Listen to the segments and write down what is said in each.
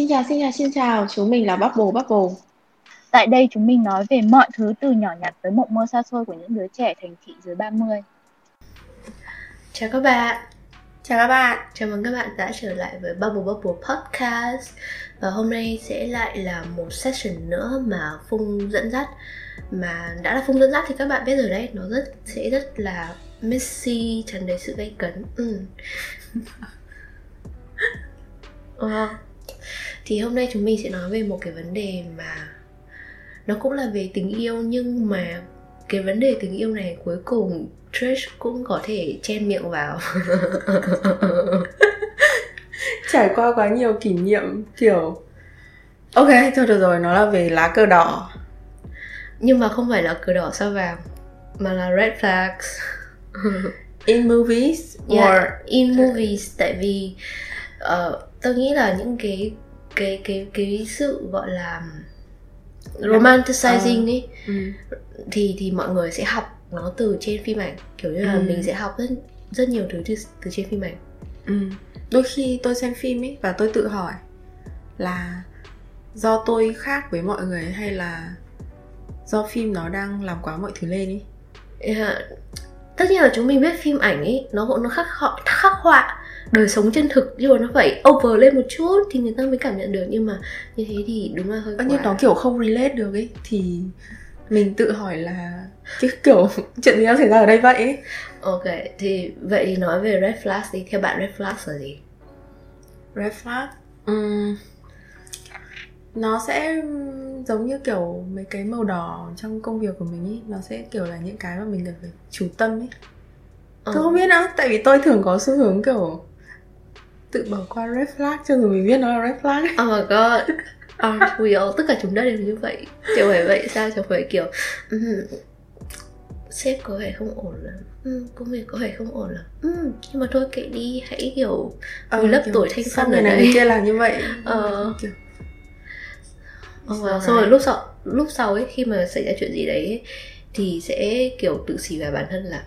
Xin chào, xin chào, xin chào, chúng mình là Bubble Bubble. Tại đây chúng mình nói về mọi thứ từ nhỏ nhặt tới mộng mơ xa xôi của những đứa trẻ thành thị dưới 30. Chào các bạn, Chào các bạn. chào mừng các bạn đã trở lại với Bubble Bubble Podcast Và hôm nay sẽ lại là một session nữa mà Phung dẫn dắt Mà đã là Phung dẫn dắt thì các bạn biết rồi đấy Nó rất sẽ rất là messy, tràn đầy sự gay cấn ừ. Ờ. Thì hôm nay chúng mình sẽ nói về một cái vấn đề mà Nó cũng là về tình yêu nhưng mà cái vấn đề tình yêu này cuối cùng Trish cũng có thể chen miệng vào Trải qua quá nhiều kỷ niệm kiểu Ok, thôi được rồi, nó là về lá cờ đỏ. nhưng mà không phải là cờ đỏ sao vàng mà là red flags In movies or yeah, in movies tại vì uh, tôi nghĩ là những cái cái cái cái sự gọi là romanticizing ấy ừ. thì thì mọi người sẽ học nó từ trên phim ảnh kiểu như là Ừ. mình sẽ học rất rất nhiều thứ từ, từ trên phim ảnh Ừ. Đôi khi tôi xem phim ấy và tôi tự hỏi là do tôi khác với mọi người hay là do phim nó đang làm quá mọi thứ lên ấy. Yeah. tất nhiên là chúng mình biết phim ảnh ấy nó nó khắc họ khắc họa đời sống chân thực nhưng mà nó phải over lên một chút thì người ta mới cảm nhận được. Nhưng mà như thế thì đúng là hơi Ơ, Nhưng quá. nó kiểu không relate được ấy thì mình tự hỏi là cái kiểu chuyện gì đang xảy ra ở đây vậy ấy. ok thì vậy thì nói về red flags đi. Theo bạn red flags là gì? Red flag? Ừm, Nó sẽ giống như kiểu mấy cái màu đỏ trong công việc của mình ý Nó sẽ kiểu là những cái mà mình cần phải chú tâm ấy. Ờ. Tôi không biết nữa, tại vì tôi thường có xu hướng kiểu Tự bỏ qua red flag cho dù mình biết nó là red flag. Oh my god. Ờ, we all, tất cả chúng ta đều như vậy. Chẳng phải vậy sao, chẳng phải kiểu "Ừm, Sếp có vẻ không ổn lắm. "Ừm, Công việc có vẻ không ổn lắm. "Ừm, Nhưng mà thôi kệ đi, hãy kiểu Ờ, Vùi lấp tuổi thanh xuân ở người kia làm như vậy. Ờ. kiểu, và alright. xong rồi lúc sau lúc sau ấy khi mà xảy ra chuyện gì đấy ấy, thì sẽ kiểu tự xì vào bản thân là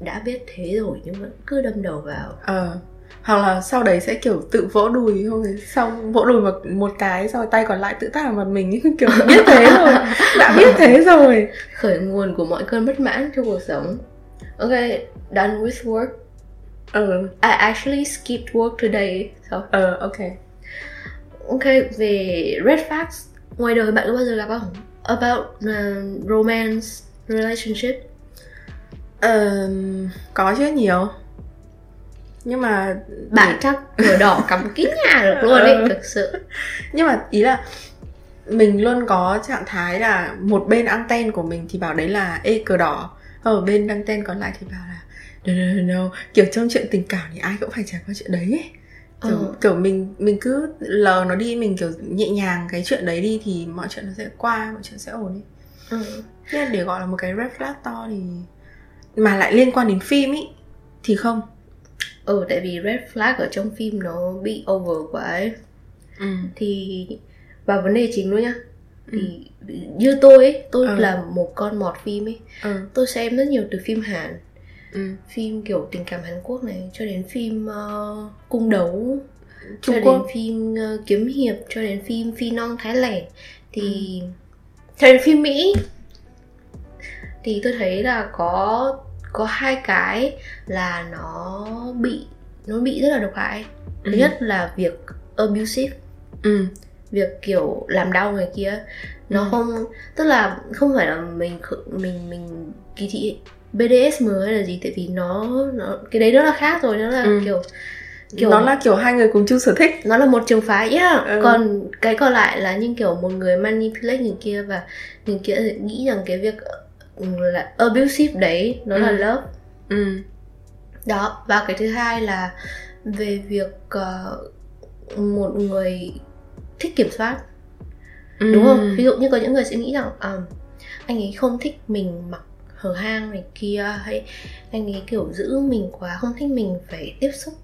đã biết thế rồi nhưng vẫn cứ đâm đầu vào. Ờ hoặc là sau đấy sẽ kiểu tự vỗ đùi không rồi xong vỗ đùi một, một cái rồi tay còn lại tự tát vào mặt mình kiểu biết thế rồi đã biết thế rồi. Khởi nguồn của mọi cơn bất mãn trong cuộc sống. Ok done with work. Ờ. I actually skipped work today. So ờ ok. Ok về red flags. Ngoài đời bạn có bao giờ gặp không? About uh, romance relationship. Ờ, có chứ nhiều nhưng mà bạn chắc cờ đỏ cắm kín nhà được luôn ấy Ờ. thực sự nhưng mà ý là mình luôn có trạng thái là một bên anten của mình thì bảo đấy là ê cờ đỏ ở bên anten còn lại thì bảo là no, no, no, no. kiểu trong chuyện tình cảm thì ai cũng phải trải qua chuyện đấy ấy. kiểu, Ờ. kiểu mình mình cứ lờ nó đi mình kiểu nhẹ nhàng cái chuyện đấy đi thì mọi chuyện nó sẽ qua mọi chuyện sẽ ổn ấy ừ. nhưng mà để gọi là một cái red flag to thì mà lại liên quan đến phim ý thì không ừ tại vì red flag ở trong phim nó bị over quá ấy ừ. thì vào vấn đề chính luôn nhá thì như tôi ấy tôi Ừ. là một con mọt phim ấy Ừ. tôi xem rất nhiều từ phim hàn Ừ. phim kiểu tình cảm Hàn Quốc này cho đến phim ờ, cung đấu Trung cho Quốc. đến phim ờ, kiếm hiệp cho đến phim phi nong thái lẻ thì cho đến phim Mỹ thì tôi thấy là có có hai cái là nó bị nó bị rất là độc hại thứ Ừ. nhất là việc abusive Ừ. việc kiểu làm đau người kia nó Ừ. không tức là không phải là mình mình mình kỳ thị BDSM hay là gì tại vì nó nó cái đấy nó là khác rồi nó là Ừ. kiểu kiểu nó là kiểu hai người cùng chung sở thích nó là một trường phái yeah. Ừ. còn cái còn lại là những kiểu một người manipulate người kia và người kia nghĩ rằng cái việc là abusive đấy nó là Ừ. love ừ. đó và cái thứ hai là về việc ờ, một người thích kiểm soát Ừ. đúng không ví dụ như có những người sẽ nghĩ rằng à, anh ấy không thích mình mặc hở hang này kia hay anh ấy kiểu giữ mình quá không thích mình phải tiếp xúc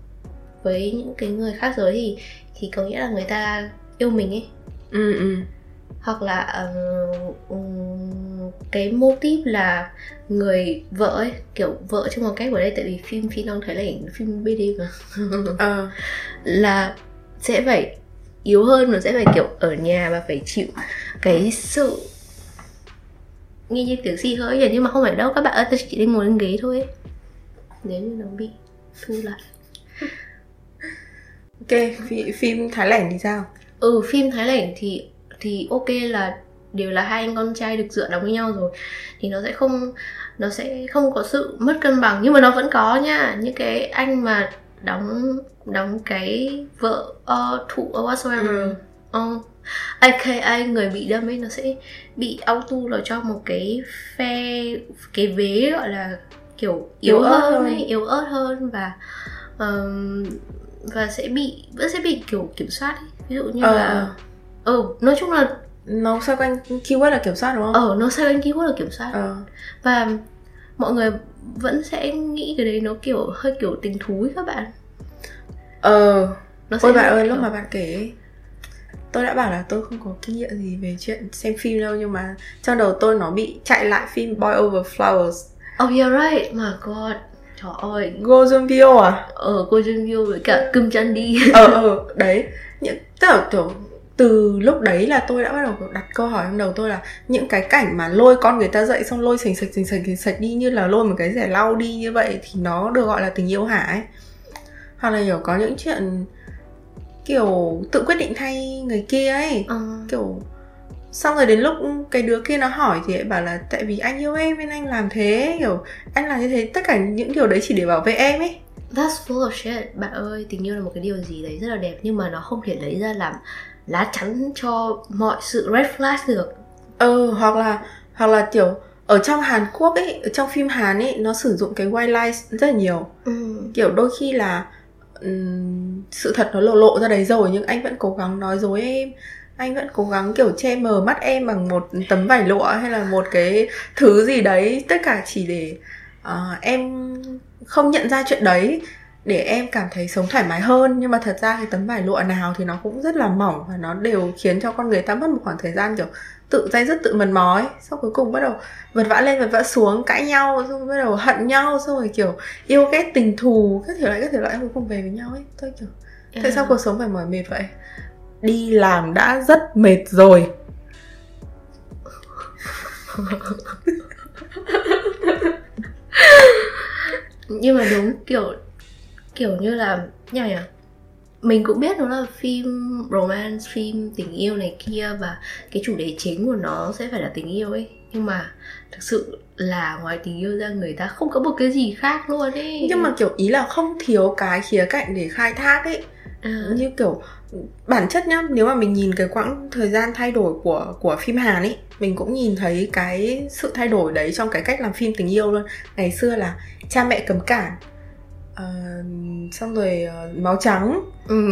với những cái người khác giới thì thì có nghĩa là người ta yêu mình ấy ừ ừ hoặc là cái mô típ là người vợ ấy kiểu vợ trong một cách ở đây tại vì phim phi long thấy là phim BD mà. Ờ. Là sẽ phải yếu hơn nó sẽ phải kiểu ở nhà và phải chịu cái sự nghe như tiếng xì hơi vậy nhưng mà không phải đâu các bạn ơi tôi chỉ đang ngồi lên ghế thôi ấy. nếu như nó bị thu lại. Ok phi, phim thái lẻn thì sao? Ừ phim thái lẻn thì thì ok là đều là hai anh con trai được dựa đóng với nhau rồi thì nó sẽ không nó sẽ không có sự mất cân bằng nhưng mà nó vẫn có nha những cái anh mà đóng đóng cái vợ uh, thụ or whatsoever Ừ. uh, aka người bị đâm ấy nó sẽ bị auto vào cho một cái phe cái vế gọi là kiểu yếu, Yếu ớt hơn hơn. ấy, yếu ớt hơn và ờm, và sẽ bị vẫn sẽ bị kiểu kiểm soát ấy. ví dụ như Ờ, là ừ nói chung là nó xoay quanh keyword là kiểm soát đúng không? Ở nó sẽ đánh keyword là kiểm soát. Ờ. Và mọi người vẫn sẽ nghĩ cái đấy nó kiểu hơi kiểu tình thú ấy các bạn. Ờ. Nó ôi bạn ơi kiểu- lúc mà bạn kể tôi đã bảo là tôi không có kinh nghiệm gì về chuyện xem phim đâu nhưng mà trong đầu tôi nó bị chạy lại phim Boy Over Flowers. Oh you're right. My god. Trời ơi. Go Jun à? Ở cô Jun với cả Kim Chan đi ờ ờ đấy. Những tức là kiểu từ lúc đấy là tôi đã bắt đầu đặt câu hỏi trong đầu tôi là những cái cảnh mà lôi con người ta dậy xong lôi sành sạch sành sạch sành sạch đi như là lôi một cái rẻ lau đi như vậy thì nó được gọi là tình yêu hả ấy. Hoặc là hiểu có những chuyện kiểu tự quyết định thay người kia ấy. Ờ, kiểu xong rồi đến lúc cái đứa kia nó hỏi thì lại bảo là tại vì anh yêu em nên anh làm thế kiểu anh làm như thế tất cả những điều đấy chỉ để bảo vệ em ấy. That's full of shit. Bạn ơi, tình yêu là một cái điều gì đấy rất là đẹp Nhưng mà nó không thể lấy ra làm lá chắn cho mọi sự red flag được. Ừ hoặc là hoặc là kiểu ở trong Hàn Quốc ấy ở trong phim Hàn ấy nó sử dụng cái white lies rất là nhiều. Ừ. kiểu đôi khi là ừm, sự thật nó lộ lộ ra đấy rồi nhưng anh vẫn cố gắng nói dối em. Anh vẫn cố gắng kiểu che mờ mắt em bằng một tấm vải lụa hay là một cái thứ gì đấy. Tất cả chỉ để ờ, em không nhận ra chuyện đấy để em cảm thấy sống thoải mái hơn. Nhưng mà thật ra cái tấm vải lụa nào thì nó cũng rất là mỏng và nó đều khiến cho con người ta mất một khoảng thời gian kiểu tự dây dứt tự mần mó ấy sau cuối cùng bắt đầu vật vã lên vật vã xuống cãi nhau xong bắt đầu hận nhau xong rồi kiểu yêu ghét tình thù các thể loại các thể loại. Cuối cùng về với nhau ấy tôi kiểu tại sao cuộc sống phải mỏi mệt vậy? Đi làm đã rất mệt rồi. Nhưng mà đúng kiểu Kiểu như là Nhờ nhỉ mình cũng biết nó là phim romance, phim tình yêu này kia và cái chủ đề chính của nó sẽ phải là tình yêu ấy. Nhưng mà thực sự là ngoài tình yêu ra người ta không có một cái gì khác luôn ấy. nhưng mà kiểu ý là không thiếu cái khía cạnh để khai thác ấy à, như kiểu bản chất nhá nếu mà mình nhìn cái quãng thời gian thay đổi của của phim Hàn ấy mình cũng nhìn thấy cái sự thay đổi đấy trong cái cách làm phim tình yêu luôn ngày xưa là cha mẹ cấm cản ờ, xong rồi ờ, máu trắng. Ừ,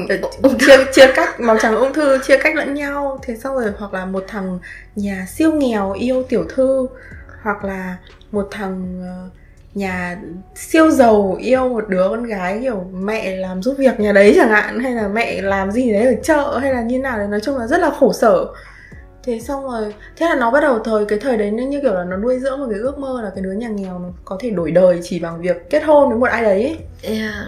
Ờ, chia chia cách máu trắng ung thư chia cách lẫn nhau. Thế xong rồi hoặc là một thằng nhà siêu nghèo yêu tiểu thư hoặc là một thằng ờ, nhà siêu giàu yêu một đứa con gái kiểu mẹ làm giúp việc nhà đấy chẳng hạn hay là mẹ làm gì đấy ở chợ hay là như nào đấy. Nói chung là rất là khổ sở thế xong rồi thế là nó bắt đầu thời cái thời đấy nó như kiểu là nó nuôi dưỡng một cái ước mơ là cái đứa nhà nghèo nó có thể đổi đời chỉ bằng việc kết hôn với một ai đấy ấy. yeah.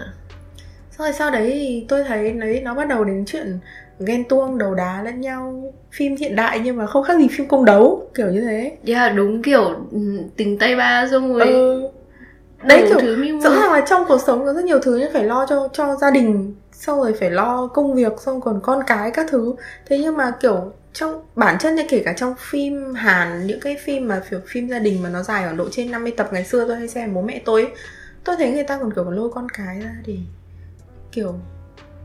Xong rồi sau đấy thì tôi thấy đấy nó bắt đầu đến chuyện ghen tuông đầu đá lẫn nhau phim hiện đại nhưng mà không khác gì phim cung đấu kiểu như thế yeah, đúng kiểu ừ, tình tay ba xong rồi ừ. đấy kiểu rõ ràng là trong cuộc sống có rất nhiều thứ như phải lo cho cho gia đình xong rồi phải lo công việc xong còn con cái các thứ thế nhưng mà kiểu trong bản chất như kể cả trong phim Hàn những cái phim mà kiểu phim gia đình mà nó dài ở độ trên 50 tập ngày xưa tôi hay xem bố mẹ tôi ấy, tôi thấy người ta còn kiểu lôi con cái ra để kiểu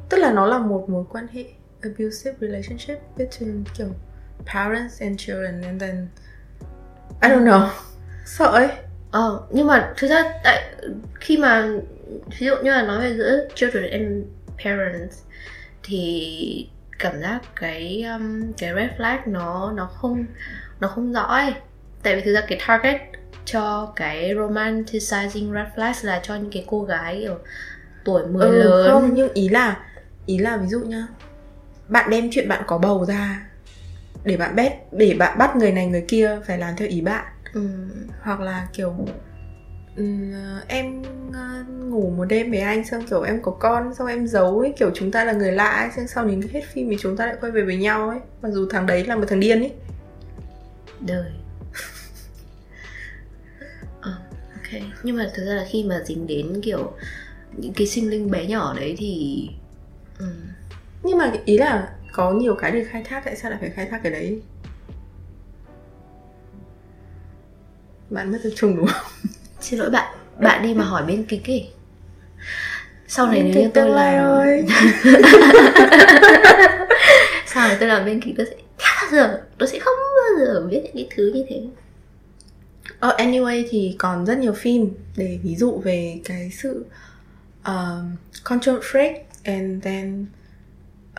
tức là nó là một mối quan hệ abusive relationship between kiểu parents and children and then I don't know sợ ấy. Ờ, nhưng mà thực ra tại khi mà ví dụ như là nói về giữa children and parents thì cảm giác cái um, cái red flag nó nó không nó không rõ ấy. Tại vì thực ra cái target cho cái romanticizing red flags là cho những cái cô gái kiểu tuổi 10 ừ, lớn. không nhưng ý là ý là ví dụ nhá bạn đem chuyện bạn có bầu ra để bạn bét để bạn bắt người này người kia phải làm theo ý bạn Ừ. hoặc là kiểu ờ, em ờ, ngủ một đêm với anh xong kiểu em có con xong em giấu ấy kiểu chúng ta là người lạ ấy xong sau đến hết phim thì chúng ta lại quay về với nhau ấy. Mặc dù thằng đấy là một thằng điên ấy. Đời. Ờ, ok. Nhưng mà thực ra là khi mà dính đến kiểu những cái sinh linh bé nhỏ đấy thì ừ. nhưng mà ý là có nhiều cái để khai thác tại sao lại phải khai thác cái đấy? Bạn mất tập trung đúng không xin lỗi bạn bạn đi mà hỏi bên kịch ấy sau này Bên nếu như tôi làm ơi. sau này tôi làm bên kịch tôi sẽ bao giờ tôi sẽ không bao giờ biết những cái thứ như thế Ờ, anyway thì còn rất nhiều phim để ví dụ về cái sự um, control freak and then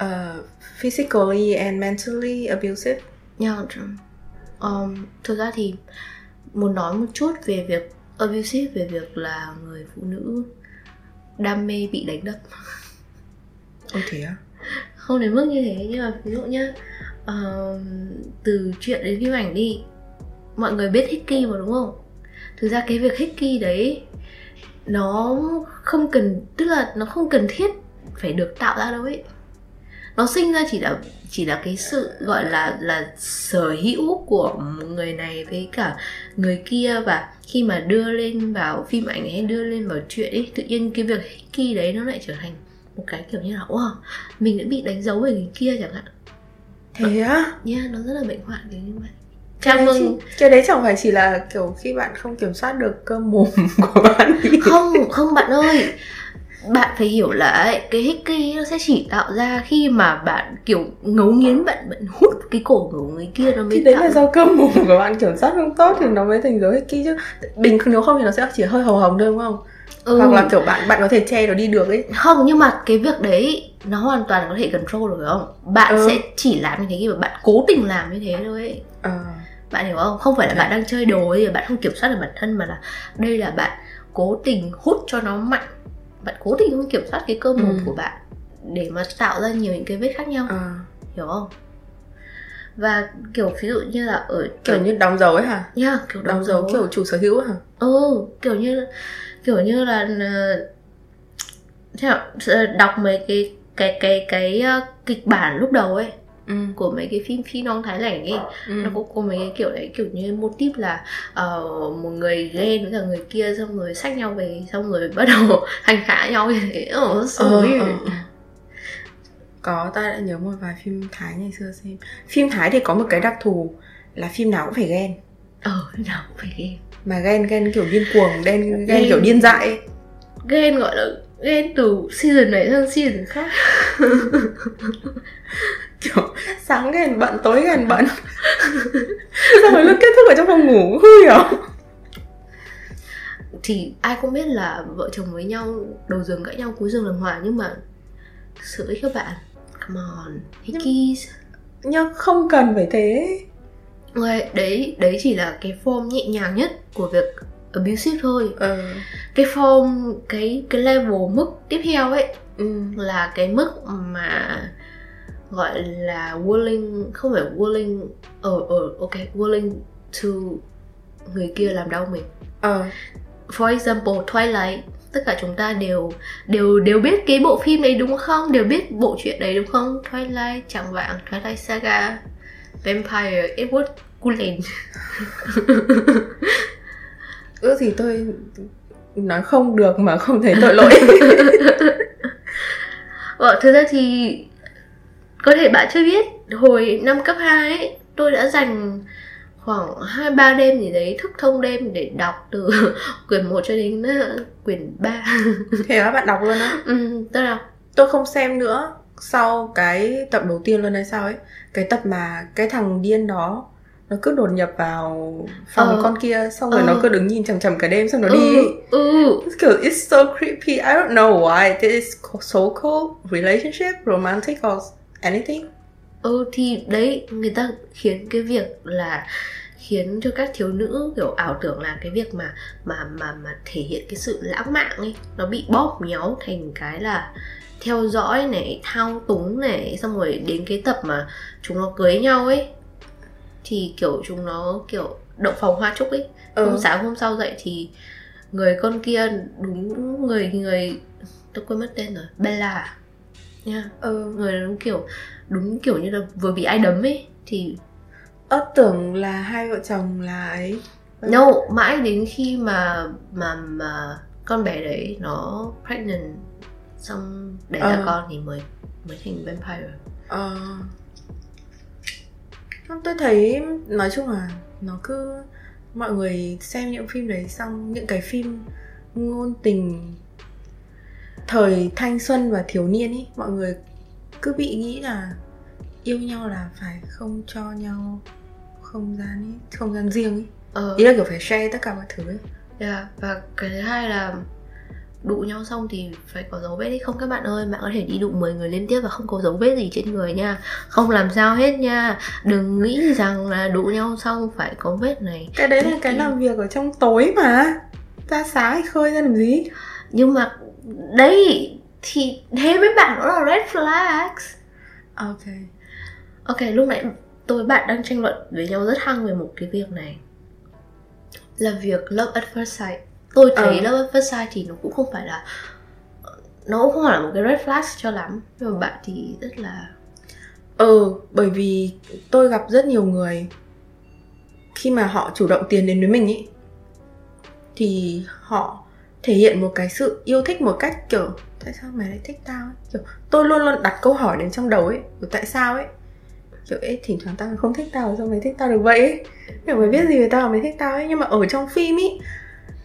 uh, physically and mentally abusive. Yeah, um, thực ra thì muốn nói một chút về việc abusive về việc là người phụ nữ đam mê bị đánh đập. Ôi thế à? không đến mức như thế nhưng mà ví dụ nhá um, từ chuyện đến phim ảnh đi mọi người biết Hickey mà đúng không? Thực ra cái việc Hickey đấy nó không cần tức là nó không cần thiết phải được tạo ra đâu ấy. Nó sinh ra chỉ là chỉ là cái sự gọi là là sở hữu của người này với cả người kia và khi mà đưa lên vào phim ảnh hay đưa lên vào chuyện ấy tự nhiên cái việc Hickey đấy nó lại trở thành một cái kiểu như là wow mình đã bị đánh dấu bởi người kia chẳng hạn Thế á? nha nó rất là bệnh hoạn kiểu như vậy chào mừng chỉ- Cái đấy chẳng phải chỉ là kiểu khi bạn không kiểm soát được cơm mồm của bạn đi. không không bạn ơi bạn phải hiểu là ấy, cái hickey nó sẽ chỉ tạo ra khi mà bạn kiểu ngấu nghiến bạn bạn hút cái cổ của người kia nó mới Thì đấy tạo là do cơm mồm của bạn kiểm soát không tốt thì nó mới thành dấu hickey chứ. Bình nếu không thì nó sẽ chỉ hơi hồng hồng thôi đúng không? ừ. Hoặc là kiểu bạn bạn có thể che nó đi được ấy. không nhưng mà cái việc đấy nó hoàn toàn có thể control được không bạn Ừ. sẽ chỉ làm như thế khi mà bạn cố tình làm như thế thôi ấy. Ờ. bạn hiểu không không phải là Dạ. bạn đang chơi đồ ấy bạn không kiểm soát được bản thân mà là đây là bạn cố tình hút cho nó mạnh bạn cố tình không kiểm soát cái cơ mồm Ừ. của bạn để mà tạo ra nhiều những cái vết khác nhau. Ờ. hiểu không? Và kiểu ví dụ như là ở kiểu như đóng dấu ấy hả? Nha kiểu đóng dấu kiểu chủ sở hữu hả? Ừ kiểu như kiểu như là ờ, thế nào, ờ, đọc mấy cái cái cái cái ờ, kịch bản lúc đầu ấy ừ. của mấy cái phim phi nong thái lẻnh ấy ừ. nó cũng có mấy cái kiểu đấy kiểu như mô típ là ờ, một người ghen với cả người kia xong rồi sách nhau về xong rồi bắt đầu hành hạ nhau như thế ờ, so Ờ, weird. ờ, có ta đã nhớ một vài phim thái ngày xưa xem phim thái thì có một cái đặc thù là phim nào cũng phải ghen ờ nào cũng phải ghen mà ghen ghen kiểu điên cuồng ghen ghen Ghen. kiểu điên dại ấy. ghen gọi là ghen từ season này sang season khác kiểu sáng ghen bận tối ghen bận. Xong rồi lúc kết thúc ở trong phòng ngủ hư hiểu thì ai cũng biết là vợ chồng với nhau đầu giường cãi nhau cuối giường làm hòa nhưng mà ấy các bạn come on hickeys nhưng không cần phải thế. Ôi, đấy đấy chỉ là cái form nhẹ nhàng nhất của việc abusive thôi. Ờ. Cái form cái cái level mức tiếp theo ấy ừ. là cái mức mà gọi là willing không phải willing ờ ờ ok willing to người kia làm đau mình. Ờ. For example Twilight tất cả chúng ta đều đều đều biết cái bộ phim đấy đúng không? Đều biết bộ truyện đấy đúng không? Twilight chẳng vạng Twilight Saga Vampire Edward Cullen ước gì tôi nói không được mà không thấy tội lỗi. Ờ, thực ra thì có thể bạn chưa biết hồi năm cấp 2 ấy, tôi đã dành khoảng 2 3 đêm gì đấy thức thông đêm để đọc từ quyển 1 cho đến ờ, quyển 3. thế á bạn đọc luôn á ừ, tức là tôi không xem nữa sau cái tập đầu tiên luôn hay sao ấy cái tập mà cái thằng điên đó nó cứ đột nhập vào phòng Ờ. con kia xong rồi Ờ. nó cứ đứng nhìn chằm chằm cả đêm xong nó ừ, đi ấy. ừ, kiểu it's so creepy I don't know why this is so cool relationship romantic or anything. Ừ thì đấy người ta khiến cái việc là khiến cho các thiếu nữ kiểu ảo tưởng là cái việc mà mà mà mà thể hiện cái sự lãng mạn ấy nó bị bóp méo thành cái là theo dõi này thao túng này xong rồi đến cái tập mà chúng nó cưới nhau ấy thì kiểu chúng nó kiểu đậu phòng hoa trúc ấy. Ừ. hôm sáng hôm sau dậy thì người con kia đúng người người tôi quên mất tên rồi Bella nha. Ừ. Người đúng kiểu đúng kiểu như là vừa bị ai đấm ấy thì ơ tưởng là hai vợ chồng là ấy. No mãi đến khi mà mà mà con bé đấy nó pregnant xong đẻ ra Ờ. con thì mới mới thành vampire. Ờ. Tôi thấy nói chung là nó cứ mọi người xem những phim đấy xong những cái phim ngôn tình thời thanh xuân và thiếu niên ý mọi người cứ bị nghĩ là yêu nhau là phải không cho nhau không gian ý không gian riêng ý. Ờ. Ý là kiểu phải share tất cả mọi thứ ấy. Yeah. và cái thứ hai là đụ nhau xong thì phải có dấu vết đấy không các bạn ơi bạn có thể đi đụng 10 người liên tiếp và không có dấu vết gì trên người nha. Không làm sao hết nha. Đừng nghĩ rằng là đụ nhau xong phải có vết này. Cái đấy là cái làm việc ở trong tối mà. Ra sáng khơi ra làm gì? Nhưng mà đấy thì thế với bạn nó là red flags. Ok. Ok lúc nãy tôi bạn đang tranh luận với nhau rất hăng về một cái việc này. Là việc love at first sight. Tôi thấy Ờ. love at first sight thì nó cũng không phải là nó cũng không phải là một cái red flag cho lắm. Nhưng mà bạn thì rất là Ừ, bởi vì tôi gặp rất nhiều người khi mà họ chủ động tiến đến với mình ý thì họ thể hiện một cái sự yêu thích một cách kiểu tại sao mày lại thích tao? Ấy? kiểu tôi luôn luôn đặt câu hỏi đến trong đầu ấy kiểu tại sao ấy? Kiểu ấy thỉnh thoảng tao không thích tao sao mày thích tao được vậy ấy? kiểu mày biết gì về tao mà mày thích tao ấy? Nhưng mà ở trong phim ý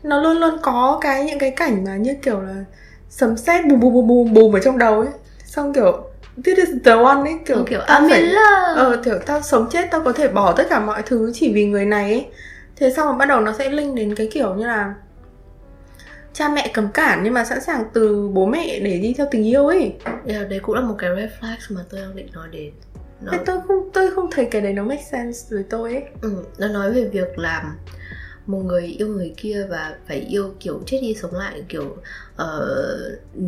nó luôn luôn có cái những cái cảnh mà như kiểu là sấm sét bùm bùm bùm bùm bùm ở trong đầu ấy. Xong kiểu this is the one ấy kiểu kiểu, kiểu tao I'm phải ờ kiểu tao sống chết tao có thể bỏ tất cả mọi thứ chỉ vì người này ấy. Thế xong rồi bắt đầu nó sẽ link đến cái kiểu như là cha mẹ cấm cản nhưng mà sẵn sàng từ bố mẹ để đi theo tình yêu ấy. Yeah, đấy cũng là một cái red flag mà tôi đang định nói đến. Nó, tôi không tôi không thấy cái đấy nó make sense với tôi ấy. Ừ, nó nói về việc làm một người yêu người kia và phải yêu kiểu chết đi sống lại kiểu ờ,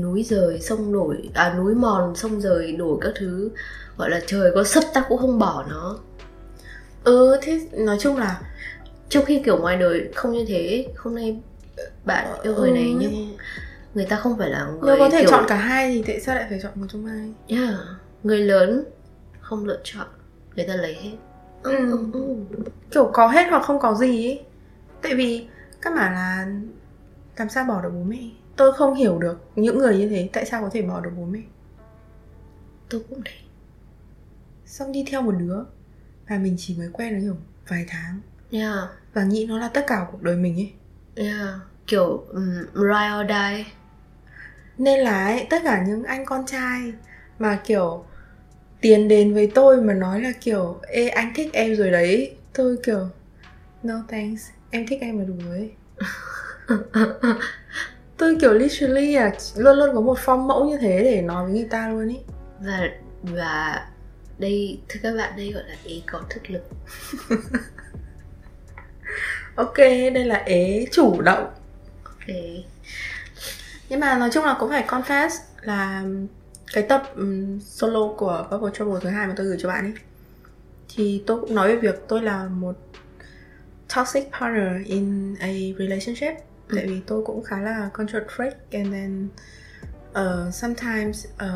núi rời sông nổi à núi mòn sông rời đổi các thứ. Gọi là trời có sấp ta cũng không bỏ nó. Ừ thế nói chung là trong khi kiểu ngoài đời không như thế hôm nay bạn yêu người này Ừ. nhưng người ta không phải là người nếu có thể kiểu, chọn cả hai thì tại sao lại phải chọn một trong hai? Yeah, người lớn không lựa chọn người ta lấy hết. Ừ. kiểu có hết hoặc không có gì ấy. Tại vì các bạn là làm sao bỏ được bố mẹ? Tôi không hiểu được những người như thế tại sao có thể bỏ được bố mẹ? Tôi cũng thế. Xong đi theo một đứa và mình chỉ mới quen nó hiểu vài tháng. Yeah. Và nghĩ nó là tất cả cuộc đời mình ấy yeah. Kiểu um, ride or die. Nên là ấy, tất cả những anh con trai mà kiểu tiến đến với tôi mà nói là kiểu ê anh thích em rồi đấy. Tôi kiểu no thanks em thích em là đủ rồi tôi kiểu literally là luôn luôn có một phong mẫu như thế để nói với người ta luôn ý. Và và đây thưa các bạn đây gọi là ý có thực lực ok đây là ế chủ động. Để nhưng mà nói chung là cũng phải confess là cái tập um, solo của Bubble Trouble thứ hai mà tôi gửi cho bạn ấy thì tôi cũng nói về việc tôi là một toxic partner in a relationship. Ừ. tại vì tôi cũng khá là control freak and then uh, sometimes uh,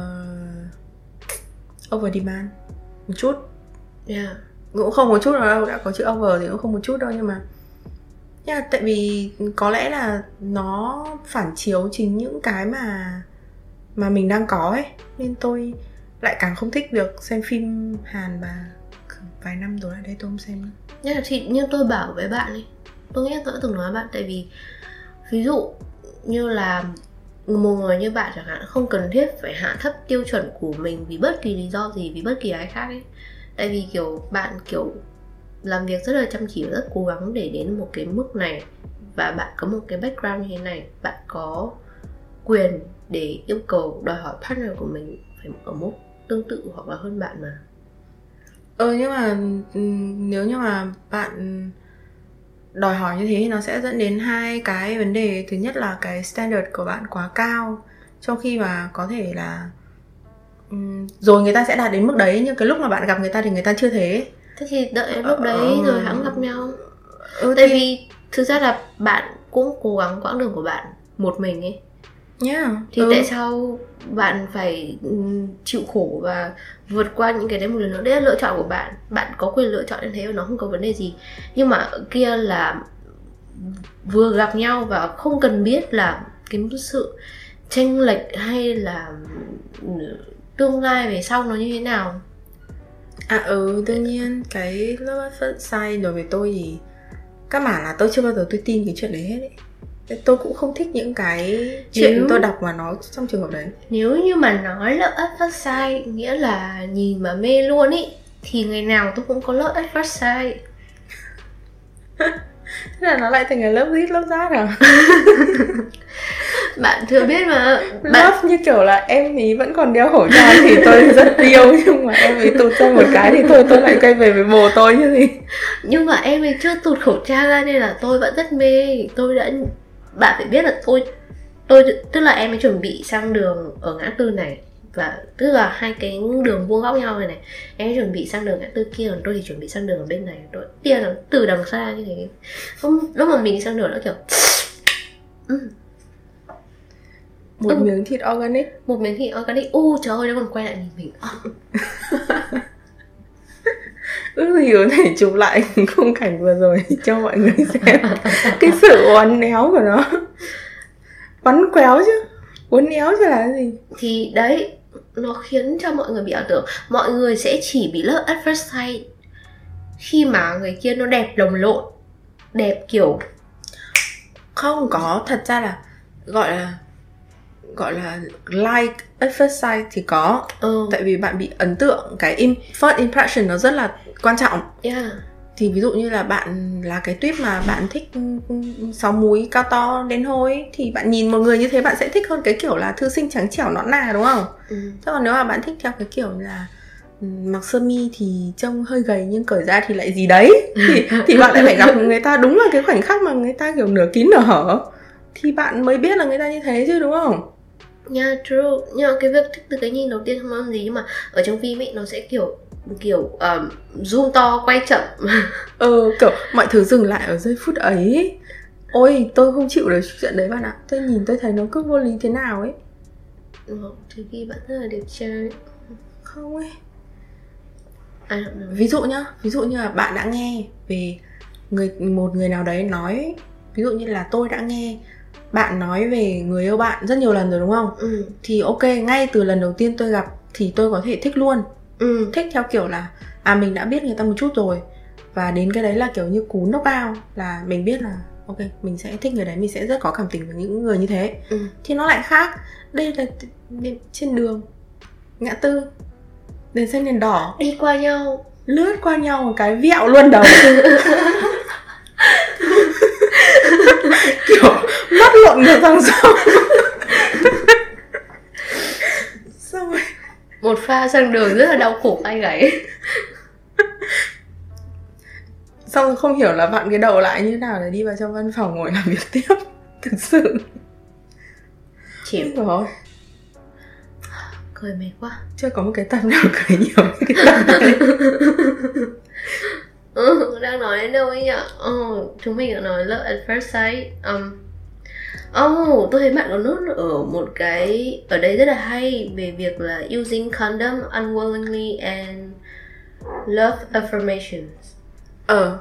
over demand một chút. Yeah. Cũng không một chút đâu đã có chữ over thì cũng không một chút đâu nhưng mà yeah, tại vì có lẽ là nó phản chiếu chính những cái mà mà mình đang có ấy. Nên tôi lại càng không thích được xem phim Hàn và vài năm rồi lại đây tôi không xem nữa. Nhưng là thì như tôi bảo với bạn ấy Tôi nghĩ là tôi đã từng nói với bạn Tại vì ví dụ như là một người như bạn chẳng hạn không cần thiết phải hạ thấp tiêu chuẩn của mình vì bất kỳ lý do gì vì bất kỳ ai khác ấy. Tại vì kiểu bạn kiểu làm việc rất là chăm chỉ và rất cố gắng để đến một cái mức này. Và bạn có một cái background như thế này, bạn có quyền để yêu cầu đòi hỏi partner của mình phải ở mức tương tự hoặc là hơn bạn mà. Ờ nhưng mà ừ, nếu như mà bạn đòi hỏi như thế thì nó sẽ dẫn đến hai cái vấn đề. Thứ nhất là cái standard của bạn quá cao, trong khi mà có thể là ừ, rồi người ta sẽ đạt đến mức đấy, nhưng cái lúc mà bạn gặp người ta thì người ta chưa thế thế thì đợi lúc đấy Ờ. rồi hãng gặp nhau. Ừ, tại thì- vì thực ra là bạn cũng cố gắng quãng đường của bạn một mình ấy. Yeah. Thì ừ. tại sao bạn phải ừm, chịu khổ và vượt qua những cái đấy một lần nữa? Đấy là lựa chọn của bạn. Bạn có quyền lựa chọn như thế và nó không có vấn đề gì. Nhưng mà kia là vừa gặp nhau và không cần biết là cái sự tranh lệch hay là ừm, tương lai về sau nó như thế nào À ừ, đương nhiên cái at first sight đối với tôi thì các bản là tôi chưa bao giờ tôi tin cái chuyện đấy hết ấy. Tôi cũng không thích những cái chuyện Nếu- tôi đọc mà nó trong trường hợp đấy. Nếu như mà nói first sight nghĩa là nhìn mà mê luôn ý thì ngày nào tôi cũng có first sight Thế là nó lại thành cái love this, love that à? bạn chưa biết mà. Bạn Love như kiểu là em ý vẫn còn đeo khẩu trang thì tôi rất yêu Nhưng mà em ý tụt ra một cái thì thôi tôi lại quay về với bồ tôi như gì. Nhưng mà em ấy chưa tụt khẩu trang ra nên là tôi vẫn rất mê. Tôi đã bạn phải biết là tôi tôi tức là em ấy chuẩn bị sang đường ở ngã tư này và tức là hai cái đường vuông góc nhau này này em chuẩn bị sang đường ngã tư kia còn tôi thì chuẩn bị sang đường ở bên này. Tôi tia là từ đằng xa như thế. Không lúc mà mình sang đường nó kiểu "Ừ, Một Ừ. miếng thịt organic. Một miếng thịt organic. U trời ơi nó còn quay lại nhìn mình. Ờ, Ước gì có thể chụp lại khung cảnh vừa rồi cho mọi người xem. Cái sự uốn éo của nó. Quắn quéo chứ. Uốn éo chứ là cái gì? Thì đấy nó khiến cho mọi người bị ảo tưởng. Mọi người sẽ chỉ bị love at first sight khi mà người kia nó đẹp lồng lộn. Đẹp kiểu Không có, thật ra là gọi là gọi là like at first sight thì có. Ờ tại vì bạn bị ấn tượng cái im, first impression nó rất là quan trọng. Yeah thì ví dụ như là bạn là cái tuyếp mà bạn thích sáu múi cao to đến hôi thì bạn nhìn một người như thế bạn sẽ thích hơn cái kiểu là thư sinh trắng trẻo nõn nà đúng không? Ừ. Thế còn nếu mà bạn thích theo cái kiểu là ừ, mặc sơ mi thì trông hơi gầy nhưng cởi ra thì lại gì đấy thì thì bạn lại phải gặp người ta đúng là cái khoảnh khắc mà người ta kiểu nửa kín nửa hở. Thì bạn mới biết là người ta như thế chứ đúng không yeah true. Nhưng mà cái việc thích từ cái nhìn đầu tiên không làm gì nhưng mà ở trong phim ấy nó sẽ kiểu kiểu um, zoom to quay chậm. Ừ kiểu mọi thứ dừng lại ở giây phút ấy. Ôi tôi không chịu được chuyện đấy bạn ạ. Tôi nhìn tôi thấy nó cứ vô lý thế nào ấy. Ừ, trừ khi bạn rất là đẹp trai. Không ấy. Know. ví dụ nhá ví dụ như là bạn đã nghe về người một người nào đấy nói ví dụ như là tôi đã nghe bạn nói về người yêu bạn rất nhiều lần rồi đúng không? Ừ. Thì ok ngay từ lần đầu tiên tôi gặp thì tôi có thể thích luôn. Ừ. Thích theo kiểu là à mình đã biết người ta một chút rồi. Và đến cái đấy là kiểu như cú knock out là mình biết là ok mình sẽ thích người đấy mình sẽ rất có cảm tình với những người như thế. Ừ. Thì nó lại khác. Đây là trên đường ngã tư đèn xanh đèn đỏ. Đi qua nhau. Lướt qua nhau một cái vẹo luôn đầu. Kiểu mắt lộn ngược sang sau xong rồi. Một pha sang đường rất là đau khổ ai gáy xong rồi không hiểu là vặn cái đầu lại như thế nào để đi vào trong văn phòng ngồi làm việc tiếp. Thực sự. Chịu. Rồi cười mệt quá. Chưa có một cái tập nào cười nhiều như cái tập này. Ừ, đang nói đến đâu ấy nhỉ? Ừ, chúng mình đã nói love at first sight um, Oh, tôi thấy bạn có nốt ở một cái ở đây rất là hay về việc là using condom unwillingly and love affirmations. ờ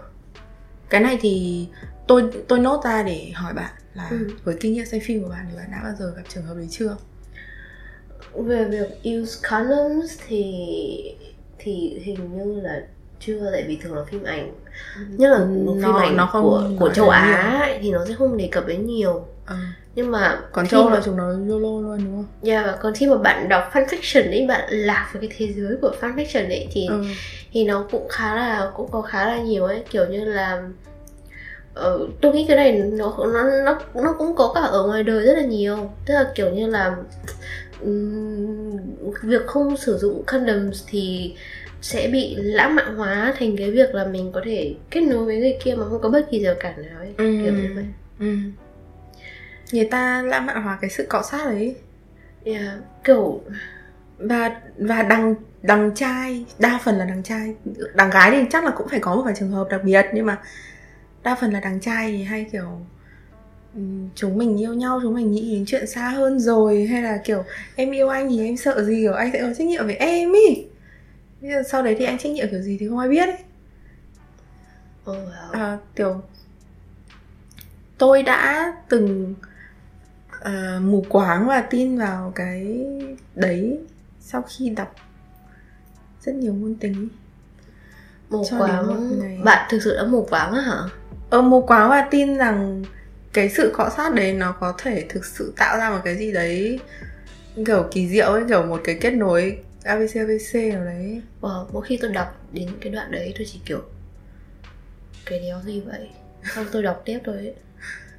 cái này thì tôi tôi nốt ra để hỏi bạn là Ừ. với kinh nghiệm xem phim của bạn thì bạn đã bao giờ gặp trường hợp đấy chưa? Về việc use condoms thì thì hình như là chưa tại vì thường là phim ảnh. Nhất là Nó- phim ảnh nó không của của châu Á ấy, thì nó sẽ không đề cập đến nhiều ờ nhưng mà còn châu mà- là chúng nó yolo luôn đúng không Yeah, còn khi mà bạn đọc fanfiction ấy bạn lạc vào cái thế giới của fanfiction ấy thì ừ. thì nó cũng khá là cũng có khá là nhiều ấy kiểu như là ờ, tôi nghĩ cái này nó nó nó nó cũng có cả ở ngoài đời rất là nhiều tức là kiểu như là ừm, việc không sử dụng condoms thì sẽ bị lãng mạn hóa thành cái việc là mình có thể kết nối với người kia mà không có bất kỳ rào cản nào ấy Ừ. kiểu như vậy ừ. Người ta lãng mạn hóa cái sự cọ sát đấy yeah. kiểu và và đằng đằng trai đa phần là đằng trai đằng gái thì chắc là cũng phải có một vài trường hợp đặc biệt nhưng mà đa phần là đằng trai thì hay kiểu ừ, chúng mình yêu nhau chúng mình nghĩ đến chuyện xa hơn rồi hay là kiểu em yêu anh thì em sợ gì kiểu anh sẽ có trách nhiệm với em ý Bây giờ sau đấy thì anh trách nhiệm kiểu gì thì không ai biết ấy oh, wow. à, kiểu tôi đã từng uh, mù quáng và tin vào cái đấy sau khi đọc rất nhiều ngôn tình. Mù cho quáng. ngày. bạn thực sự đã mù quáng á hả? Ờ mù quáng và tin rằng cái sự cọ sát đấy nó có thể thực sự tạo ra một cái gì đấy kiểu kỳ diệu ấy kiểu một cái kết nối abc abc nào đấy. Wow, mỗi khi tôi đọc đến cái đoạn đấy tôi chỉ kiểu cái đéo gì vậy? Xong tôi đọc tiếp thôi ấy.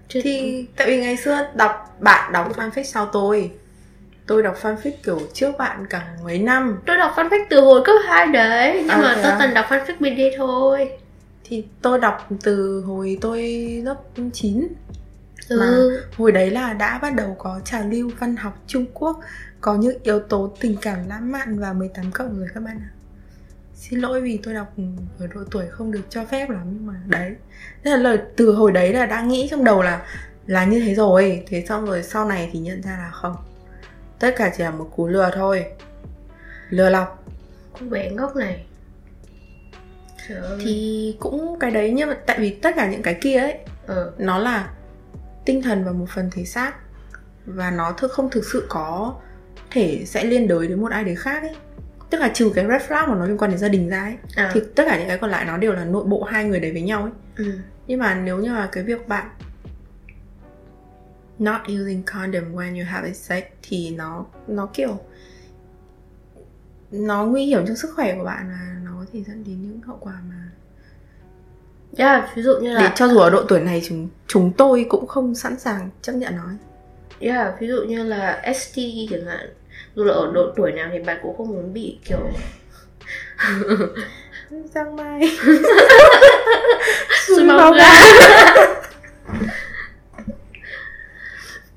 Chứ thì tại vì ngày xưa đọc bạn đọc fanfic sau tôi. Tôi đọc fanfic kiểu trước bạn cả mấy năm. Tôi đọc fanfic từ hồi cấp 2 đấy nhưng À, mà tôi à? toàn đọc fanfic BD thôi. Thì tôi đọc từ hồi tôi lớp 9 ừ. Hồi đấy là đã bắt đầu có trào lưu văn học Trung Quốc có những yếu tố tình cảm lãng mạn và 18 cộng rồi các bạn ạ xin lỗi vì tôi đọc ở độ tuổi không được cho phép lắm nhưng mà đấy. Thế là lời từ hồi đấy là đã nghĩ trong đầu là là như thế rồi. Thế xong rồi sau này thì nhận ra là không. Tất cả chỉ là một cú lừa thôi. Lừa lọc. Con bé ngốc này. Thì cũng cái đấy nhưng mà tại vì tất cả những cái kia ấy ừ. nó là tinh thần và một phần thể xác. Và nó thực không thực sự có thể sẽ liên đới đến một ai đấy khác ấy tức là trừ cái red flag mà nó liên quan đến gia đình ra ấy à. thì tất cả những cái còn lại nó đều là nội bộ hai người đấy với nhau ấy ừ. nhưng mà nếu như là cái việc bạn not using condom when you having sex thì nó nó kiểu nó nguy hiểm cho sức khỏe của bạn và nó có thể dẫn đến những hậu quả mà yeah, ví dụ như để là cho dù ở độ tuổi này chúng chúng tôi cũng không sẵn sàng chấp nhận nó yeah, ví dụ như là ST chẳng hạn dù là ở độ tuổi nào thì bạn cũng không muốn bị kiểu Giang Mai. Xui máu gà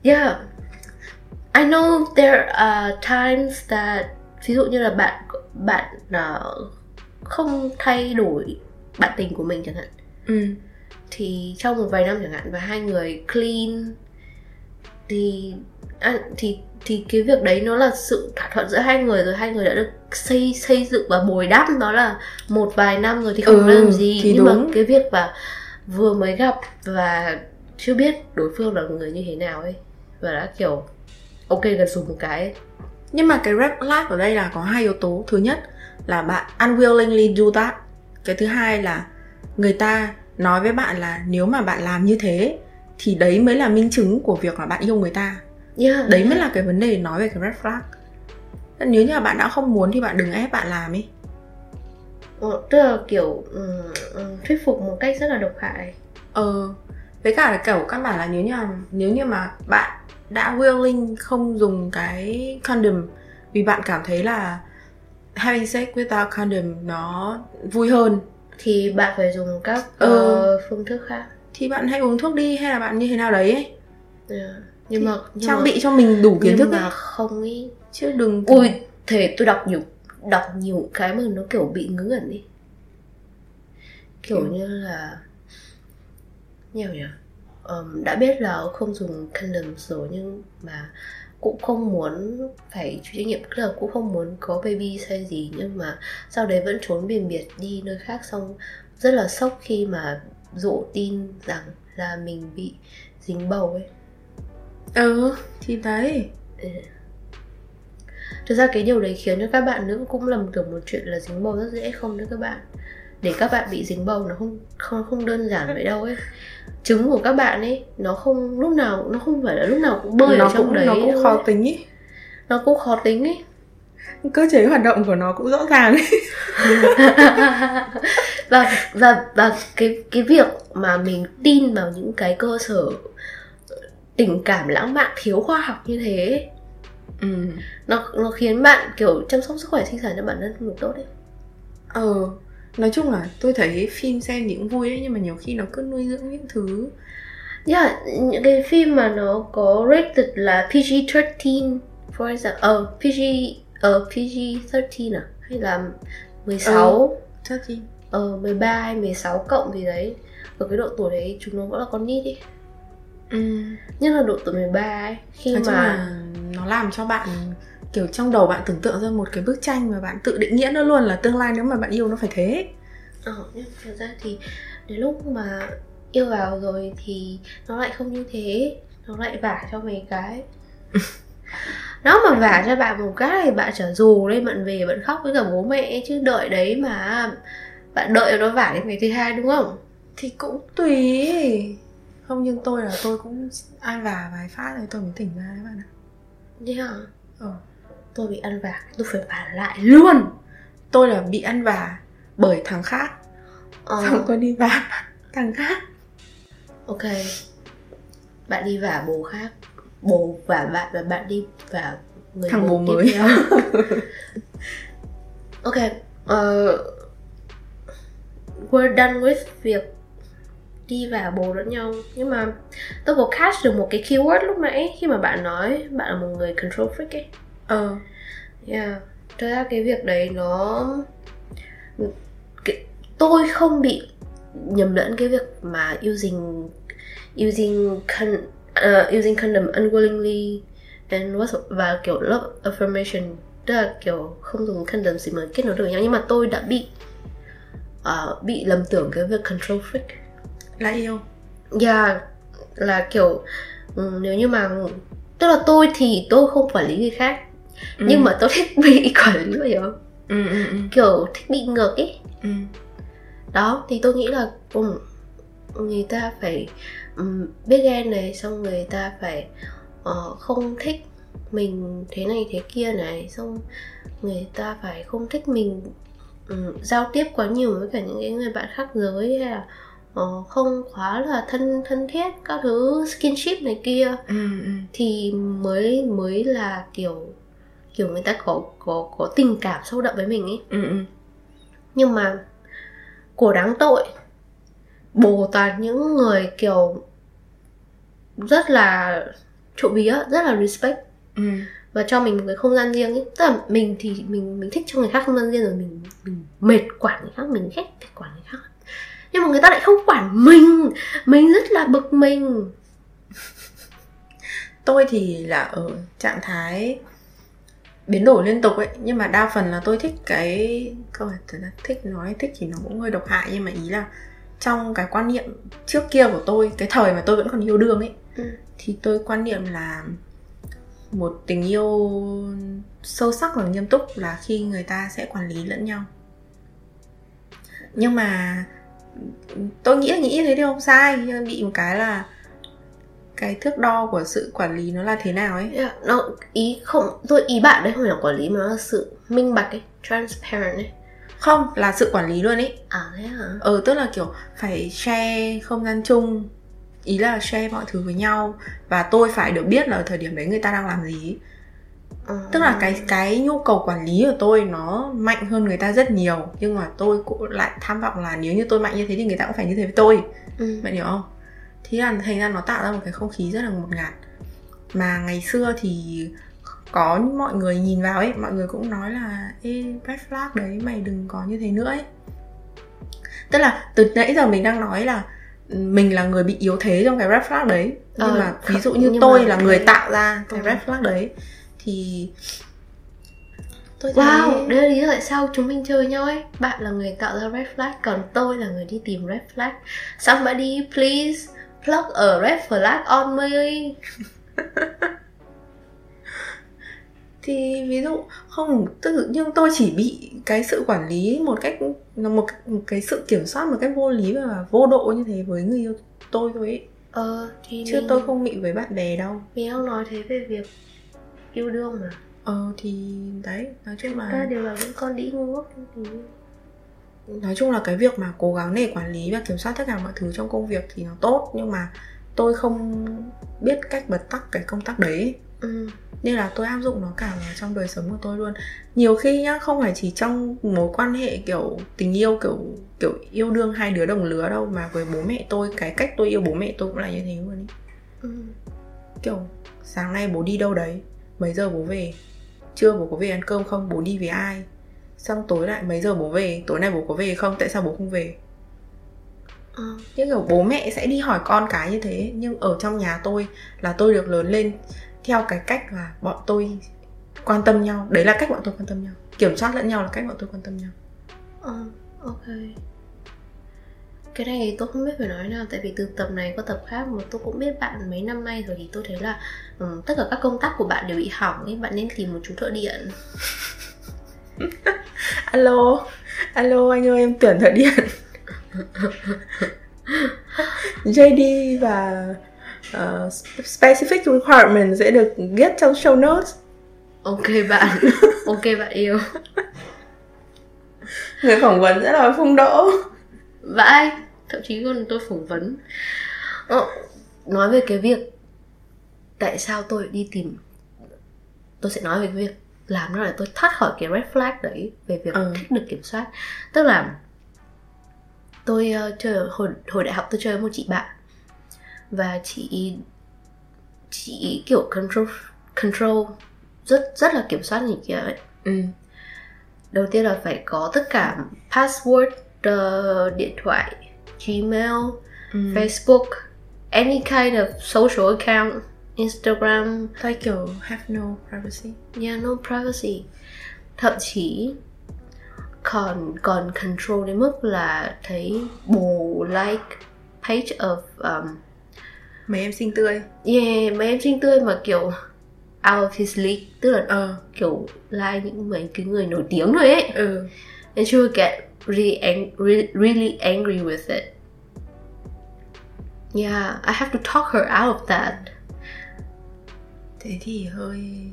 Yeah. I know there are times that ví dụ như là bạn bạn uh, không thay đổi bạn tình của mình chẳng hạn. Ừ. thì trong một vài năm chẳng hạn và hai người clean thì à, thì thì cái việc đấy nó là sự thỏa thuận giữa hai người rồi hai người đã được xây xây dựng và bồi đắp nó là một vài năm rồi thì không Ừ, làm gì nhưng đúng. mà cái việc mà vừa mới gặp và chưa biết đối phương là người như thế nào ấy và đã kiểu ok gần dùng một cái ấy. nhưng mà cái red flag ở đây là có hai yếu tố thứ nhất là bạn unwillingly do that cái thứ hai là người ta nói với bạn là nếu mà bạn làm như thế thì đấy mới là minh chứng của việc là bạn yêu người ta yeah, đấy mới là cái vấn đề nói về cái red flag nếu như là bạn đã không muốn thì bạn đừng ép bạn làm ấy Ờ, tức là kiểu ừm, thuyết phục một cách rất là độc hại Ờ, với cả là kiểu căn bản là nếu như mà, nếu như mà bạn đã willing không dùng cái condom vì bạn cảm thấy là having sex without condom nó vui hơn thì bạn phải dùng các Ừ. ờ, phương thức khác thì bạn hãy uống thuốc đi hay là bạn như thế nào đấy ấy. Yeah. Nhưng mà nhưng trang mà, bị cho mình đủ kiến thức mà ấy. không ý chứ đừng ui thể tôi đọc nhiều đọc nhiều cái mà nó kiểu bị ngớ ngẩn đi kiểu Ừ. như là nhiều nhỉ Ờm, đã biết là không dùng condom rồi nhưng mà cũng không muốn phải chịu trách nhiệm tức là cũng không muốn có baby hay gì nhưng mà sau đấy vẫn trốn biển biệt đi nơi khác xong rất là sốc khi mà dụ tin rằng là mình bị dính bầu ấy ừ thì đấy. Ừ. Thực ra cái điều đấy khiến cho các bạn nữ cũng lầm tưởng một chuyện là dính bầu rất dễ không đấy các bạn. Để các bạn bị dính bầu nó không không không đơn giản vậy đâu ấy. Trứng của các bạn ấy nó không lúc nào nó không phải là lúc nào cũng bơi nó ở trong cũng đấy nó cũng khó ấy. tính ý. Nó cũng khó tính ấy cơ chế hoạt động của nó cũng rõ ràng ấy và và và cái cái việc mà mình tin vào những cái cơ sở tình cảm lãng mạn thiếu khoa học như thế. Ấy, ừ. Nó nó khiến bạn kiểu chăm sóc sức khỏe sinh sản cho bản thân không được tốt ấy ờ nói chung là tôi thấy phim xem thì cũng vui ấy nhưng mà nhiều khi nó cứ nuôi dưỡng những thứ. Yeah, những cái phim mà nó có rated là PG-13 for example, ờ PG ờ PG-13 à? Hay là 16 thật gì ờ 13 hay 16 cộng gì đấy. Ở cái độ tuổi đấy chúng nó vẫn là con nít ấy ừ. nhất là độ tuổi 13 ấy. Khi nói mà là nó làm cho bạn kiểu trong đầu bạn tưởng tượng ra một cái bức tranh mà bạn tự định nghĩa nó luôn là tương lai nếu mà bạn yêu nó phải thế. Ờ, nhưng thật ra thì đến lúc mà yêu vào rồi thì nó lại không như thế. Nó lại vả cho mấy cái. Nó mà vả cho bạn một cái thì bạn trở dù lên bạn về bạn khóc với cả bố mẹ chứ đợi đấy mà bạn đợi nó vả đến ngày thứ hai đúng không? Thì cũng tùy không nhưng tôi là tôi cũng ăn vả vài phát rồi tôi mới tỉnh ra đấy bạn ạ. Thế hả? Ờ. tôi bị ăn vả tôi phải vả lại luôn. Tôi là bị ăn vả bởi thằng khác. Ờ, xong tôi đi vả thằng khác. Ok. Bạn đi vả bố khác. Bố vả bạn và bạn đi vả người Thằng bố tiếp mới. ok ờ, we're done with việc đi và bồ lẫn nhau. Nhưng mà tôi có catch được một cái keyword lúc nãy khi mà bạn nói bạn là một người control freak ấy. Ờ. Yeah. Thật ra cái việc đấy nó cái, tôi không bị nhầm lẫn cái việc mà using using con, uh, using condom unwillingly and what và kiểu love affirmation. Tức là kiểu không dùng condom gì mà kết nối được nhau. Nhưng mà tôi đã bị uh, bị lầm tưởng cái việc control freak là yêu Yeah, là kiểu ừ, nếu như mà tức là tôi thì tôi không quản lý người khác Ừ. nhưng mà tôi thích bị quản lý hiểu không? ừ, ừ, ừ, Kiểu thích bị ngược ấy. ừ. Đó thì tôi nghĩ là ừ, người ta phải um, biết ghen này xong người ta phải ờ, không thích mình thế này thế kia này xong người ta phải không thích mình ừm, giao tiếp quá nhiều với cả những cái người bạn khác giới hay là ờ, không quá là thân thân thiết các thứ skinship này kia ừ, ừ. thì mới mới là kiểu kiểu người ta có có có tình cảm sâu đậm với mình ấy ừ, ừ. nhưng mà của đáng tội bồ toàn những người kiểu rất là trộm vía rất là respect ừ. và cho mình một cái không gian riêng ấy tức là mình thì mình mình thích cho người khác không gian riêng rồi mình mình mệt quản người khác mình ghét phải quản người khác nhưng mà người ta lại không quản mình. Mình rất là bực mình. Tôi thì là ở trạng thái biến đổi liên tục ấy. Nhưng mà đa phần là tôi thích cái câu thật ra thích nói thích thì nó cũng hơi độc hại. Nhưng mà ý là trong cái quan niệm trước kia của tôi cái thời mà tôi vẫn còn yêu đương ấy Ừ. thì tôi quan niệm là một tình yêu sâu sắc và nghiêm túc là khi người ta sẽ quản lý lẫn nhau. Nhưng mà tôi nghĩ là nghĩ thế thì không sai nhưng mà bị một cái là cái thước đo của sự quản lý nó là thế nào ấy. Yeah, nó ý không tôi ý bạn đấy không phải là quản lý mà nó là sự minh bạch ấy transparent ấy. Không là sự quản lý luôn ấy. À thế hả? Ờ tức là kiểu phải share không gian chung ý là share mọi thứ với nhau và tôi phải được biết là ở thời điểm đấy người ta đang làm gì Ờ. tức là cái cái nhu cầu quản lý của tôi nó mạnh hơn người ta rất nhiều nhưng mà tôi cũng lại tham vọng là nếu như tôi mạnh như thế thì người ta cũng phải như thế với tôi ừ. bạn hiểu không thì là thành ra nó tạo ra một cái không khí rất là ngột ngạt mà ngày xưa thì có mọi người nhìn vào ấy mọi người cũng nói là ê red flag đấy mày đừng có như thế nữa ấy tức là từ nãy giờ mình đang nói là mình là người bị yếu thế trong cái red flag đấy nhưng Ờ, mà ví dụ như tôi mà- là người tạo ra cái Ừ. red flag đấy thì tôi thấy Wow, đấy là lý do tại sao chúng mình chơi nhau ấy. Bạn là người tạo ra red flag Còn tôi là người đi tìm red flag. Somebody please plug a red flag on me. Thì ví dụ không tự nhưng tôi chỉ bị cái sự quản lý một cách là một, một cái sự kiểm soát một cách vô lý và vô độ như thế với người yêu tôi thôi ấy. Ờ thì chứ mình, tôi không bị với bạn bè đâu. Mình không nói thế về việc yêu đương mà ờ thì đấy nói chung Ta là đều là những con đĩ ngu ngốc yêu nói chung là cái việc mà cố gắng để quản lý và kiểm soát tất cả mọi thứ trong công việc thì nó tốt nhưng mà tôi không biết cách bật tắt cái công tắc đấy ấy. ừ. nên là tôi áp dụng nó cả vào trong đời sống của tôi luôn nhiều khi nhá không phải chỉ trong mối quan hệ kiểu tình yêu kiểu kiểu yêu đương hai đứa đồng lứa đâu mà với bố mẹ tôi cái cách tôi yêu bố mẹ tôi cũng là như thế luôn ý. Ừ. kiểu sáng nay bố đi đâu đấy mấy giờ bố về? Trưa bố có về ăn cơm không? Bố đi với ai? Xong tối lại mấy giờ bố về? Tối nay bố có về không? Tại sao bố không về? Ừ. như kiểu bố mẹ sẽ đi hỏi con cái như thế nhưng ở trong nhà tôi là tôi được lớn lên theo cái cách là bọn tôi quan tâm nhau. Đấy là cách bọn tôi quan tâm nhau. Kiểm soát lẫn nhau là cách bọn tôi quan tâm nhau. Ờ, ok cái này tôi không biết phải nói nào tại vì từ tập này qua tập khác mà tôi cũng biết bạn mấy năm nay rồi thì tôi thấy là ừ, tất cả các công tác của bạn đều bị hỏng ấy bạn nên tìm một chú thợ điện. Alo alo anh ơi em tuyển thợ điện. JD và uh, specific requirement sẽ được get trong show notes. Ok bạn ok bạn yêu. Người phỏng vấn rất là phung đỗ vãi thậm chí còn tôi phỏng vấn. Ờ, nói về cái việc tại sao tôi đi tìm tôi sẽ nói về cái việc làm nó để tôi thoát khỏi cái red flag đấy về việc Ừ. thích được kiểm soát. Tức là tôi ờ, chơi hồi hồi đại học tôi chơi với một chị bạn. Và chị chị kiểu control control rất rất là kiểm soát như kia ấy. Ừ. đầu tiên là phải có tất cả password ờ, điện thoại gmail Ừ. facebook any kind of social account instagram. Tôi kiểu have no privacy. Yeah no privacy. Thậm chí còn còn control đến mức là thấy bồ like page of um, mấy em xinh tươi. Yeah mấy em xinh tươi mà kiểu out of his league tức là ờ. kiểu like những mấy cái người nổi tiếng rồi ấy. Ừ. And she would get really ang- really, really angry with it. Yeah, I have to talk her out of that. thế thì hơi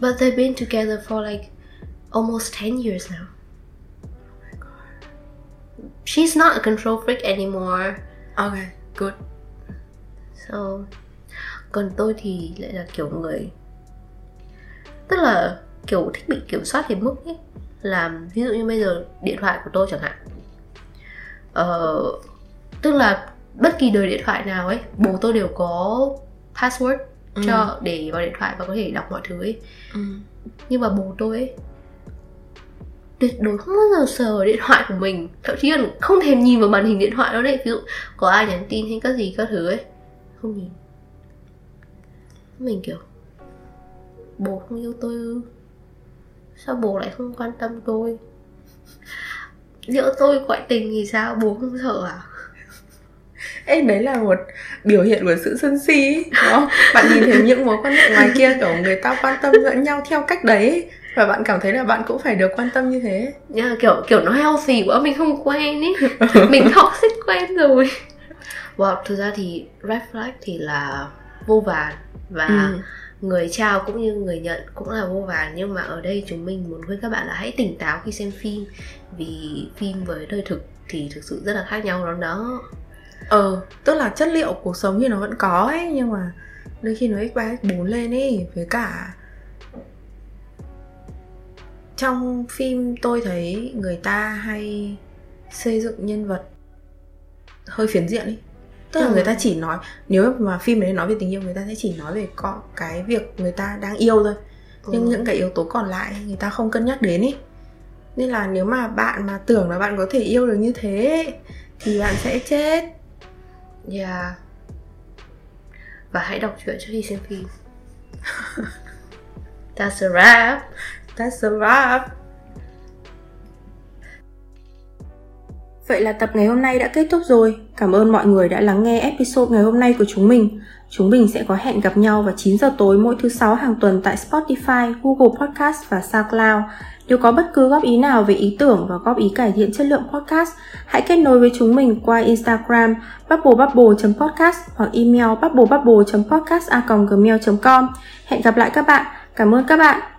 But they've been together for like almost 10 years now. She's not a control freak anymore. ok good So, còn tôi thì lại là kiểu người Tức là kiểu thích bị kiểm soát đến mức ấy Là ví dụ như bây giờ điện thoại của tôi chẳng hạn. Ờ, Tức là bất kỳ đời điện thoại nào ấy Bố tôi đều có password Ừ. cho để vào điện thoại và có thể đọc mọi thứ ấy. Ừ. nhưng mà bố tôi ấy tuyệt đối không bao giờ sờ vào điện thoại của mình. Thậm chí là không thèm nhìn vào màn hình điện thoại đâu đấy. Ví dụ có ai nhắn tin hay các gì các thứ ấy không nhìn. Mình kiểu bố không yêu tôi ư sao bố lại không quan tâm tôi nhỡ tôi ngoại tình thì sao bố không sợ à Ê, đấy là một biểu hiện của sự sân si ấy, đúng không? Bạn nhìn thấy những mối quan hệ ngoài kia kiểu người ta quan tâm lẫn nhau theo cách đấy ấy, và bạn cảm thấy là bạn cũng phải được quan tâm như thế. Mà kiểu kiểu nó healthy quá mình không quen ý mình toxic quen rồi wow thực ra thì red flag thì là vô vàn và Ừ người trao cũng như người nhận cũng là vô vàn nhưng mà ở đây chúng mình muốn khuyên các bạn là hãy tỉnh táo khi xem phim. Vì phim với đời thực thì thực sự rất là khác nhau đó đó. Ờ, tức là chất liệu cuộc sống thì nó vẫn có ấy nhưng mà đôi khi nó x ba x bốn lên ấy với cả trong phim tôi thấy người ta hay xây dựng nhân vật hơi phiến diện ấy tức là Ừ. người ta chỉ nói nếu mà phim đấy nói về tình yêu người ta sẽ chỉ nói về con cái việc người ta đang yêu thôi nhưng Ừ. những cái yếu tố còn lại người ta không cân nhắc đến ý nên là nếu mà bạn mà tưởng là bạn có thể yêu được như thế thì bạn sẽ chết yeah và hãy đọc truyện trước khi xem phim that's a wrap That's a wrap. Vậy là tập ngày hôm nay đã kết thúc rồi. Cảm ơn mọi người đã lắng nghe episode ngày hôm nay của chúng mình. Chúng mình sẽ có hẹn gặp nhau vào 9 giờ tối mỗi thứ sáu hàng tuần tại Spotify, Google Podcast và SoundCloud. Nếu có bất cứ góp ý nào về ý tưởng và góp ý cải thiện chất lượng podcast, hãy kết nối với chúng mình qua Instagram bubblebubble.podcast hoặc email bubblebubble.podcast.gmail.com. Hẹn gặp lại các bạn. Cảm ơn các bạn.